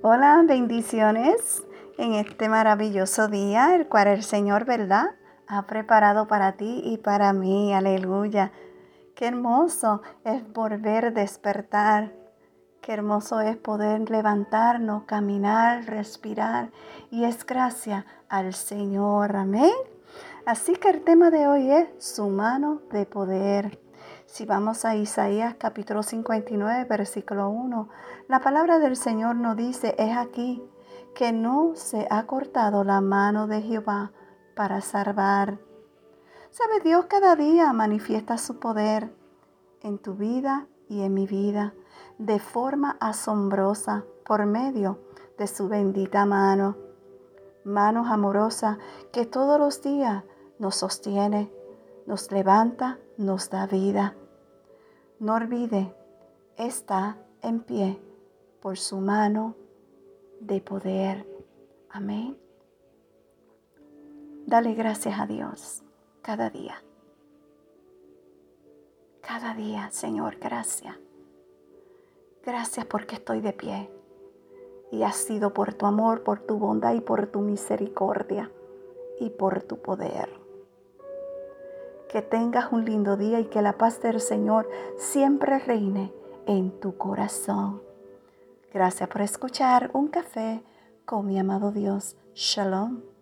Hola, bendiciones en este maravilloso día, el cual el Señor, ¿verdad? Ha preparado para ti y para mí. Aleluya. Qué hermoso es volver a despertar. Qué hermoso es poder levantarnos, caminar, respirar. Y es gracia al Señor. Amén. Así que el tema de hoy es su mano de poder. Si vamos a Isaías capítulo 59, versículo 1, la palabra del Señor nos dice, es aquí que no se ha cortado la mano de Jehová para salvar. ¿Sabe Dios cada día manifiesta su poder en tu vida y en mi vida de forma asombrosa por medio de su bendita mano? Manos amorosas que todos los días nos sostiene, nos levanta, nos da vida. No olvide, está en pie por su mano de poder. Amén. Dale gracias a Dios cada día. Cada día, Señor, gracias. Gracias porque estoy de pie. Y ha sido por tu amor, por tu bondad y por tu misericordia y por tu poder. Que tengas un lindo día y que la paz del Señor siempre reine en tu corazón. Gracias por escuchar un café con mi amado Dios. Shalom.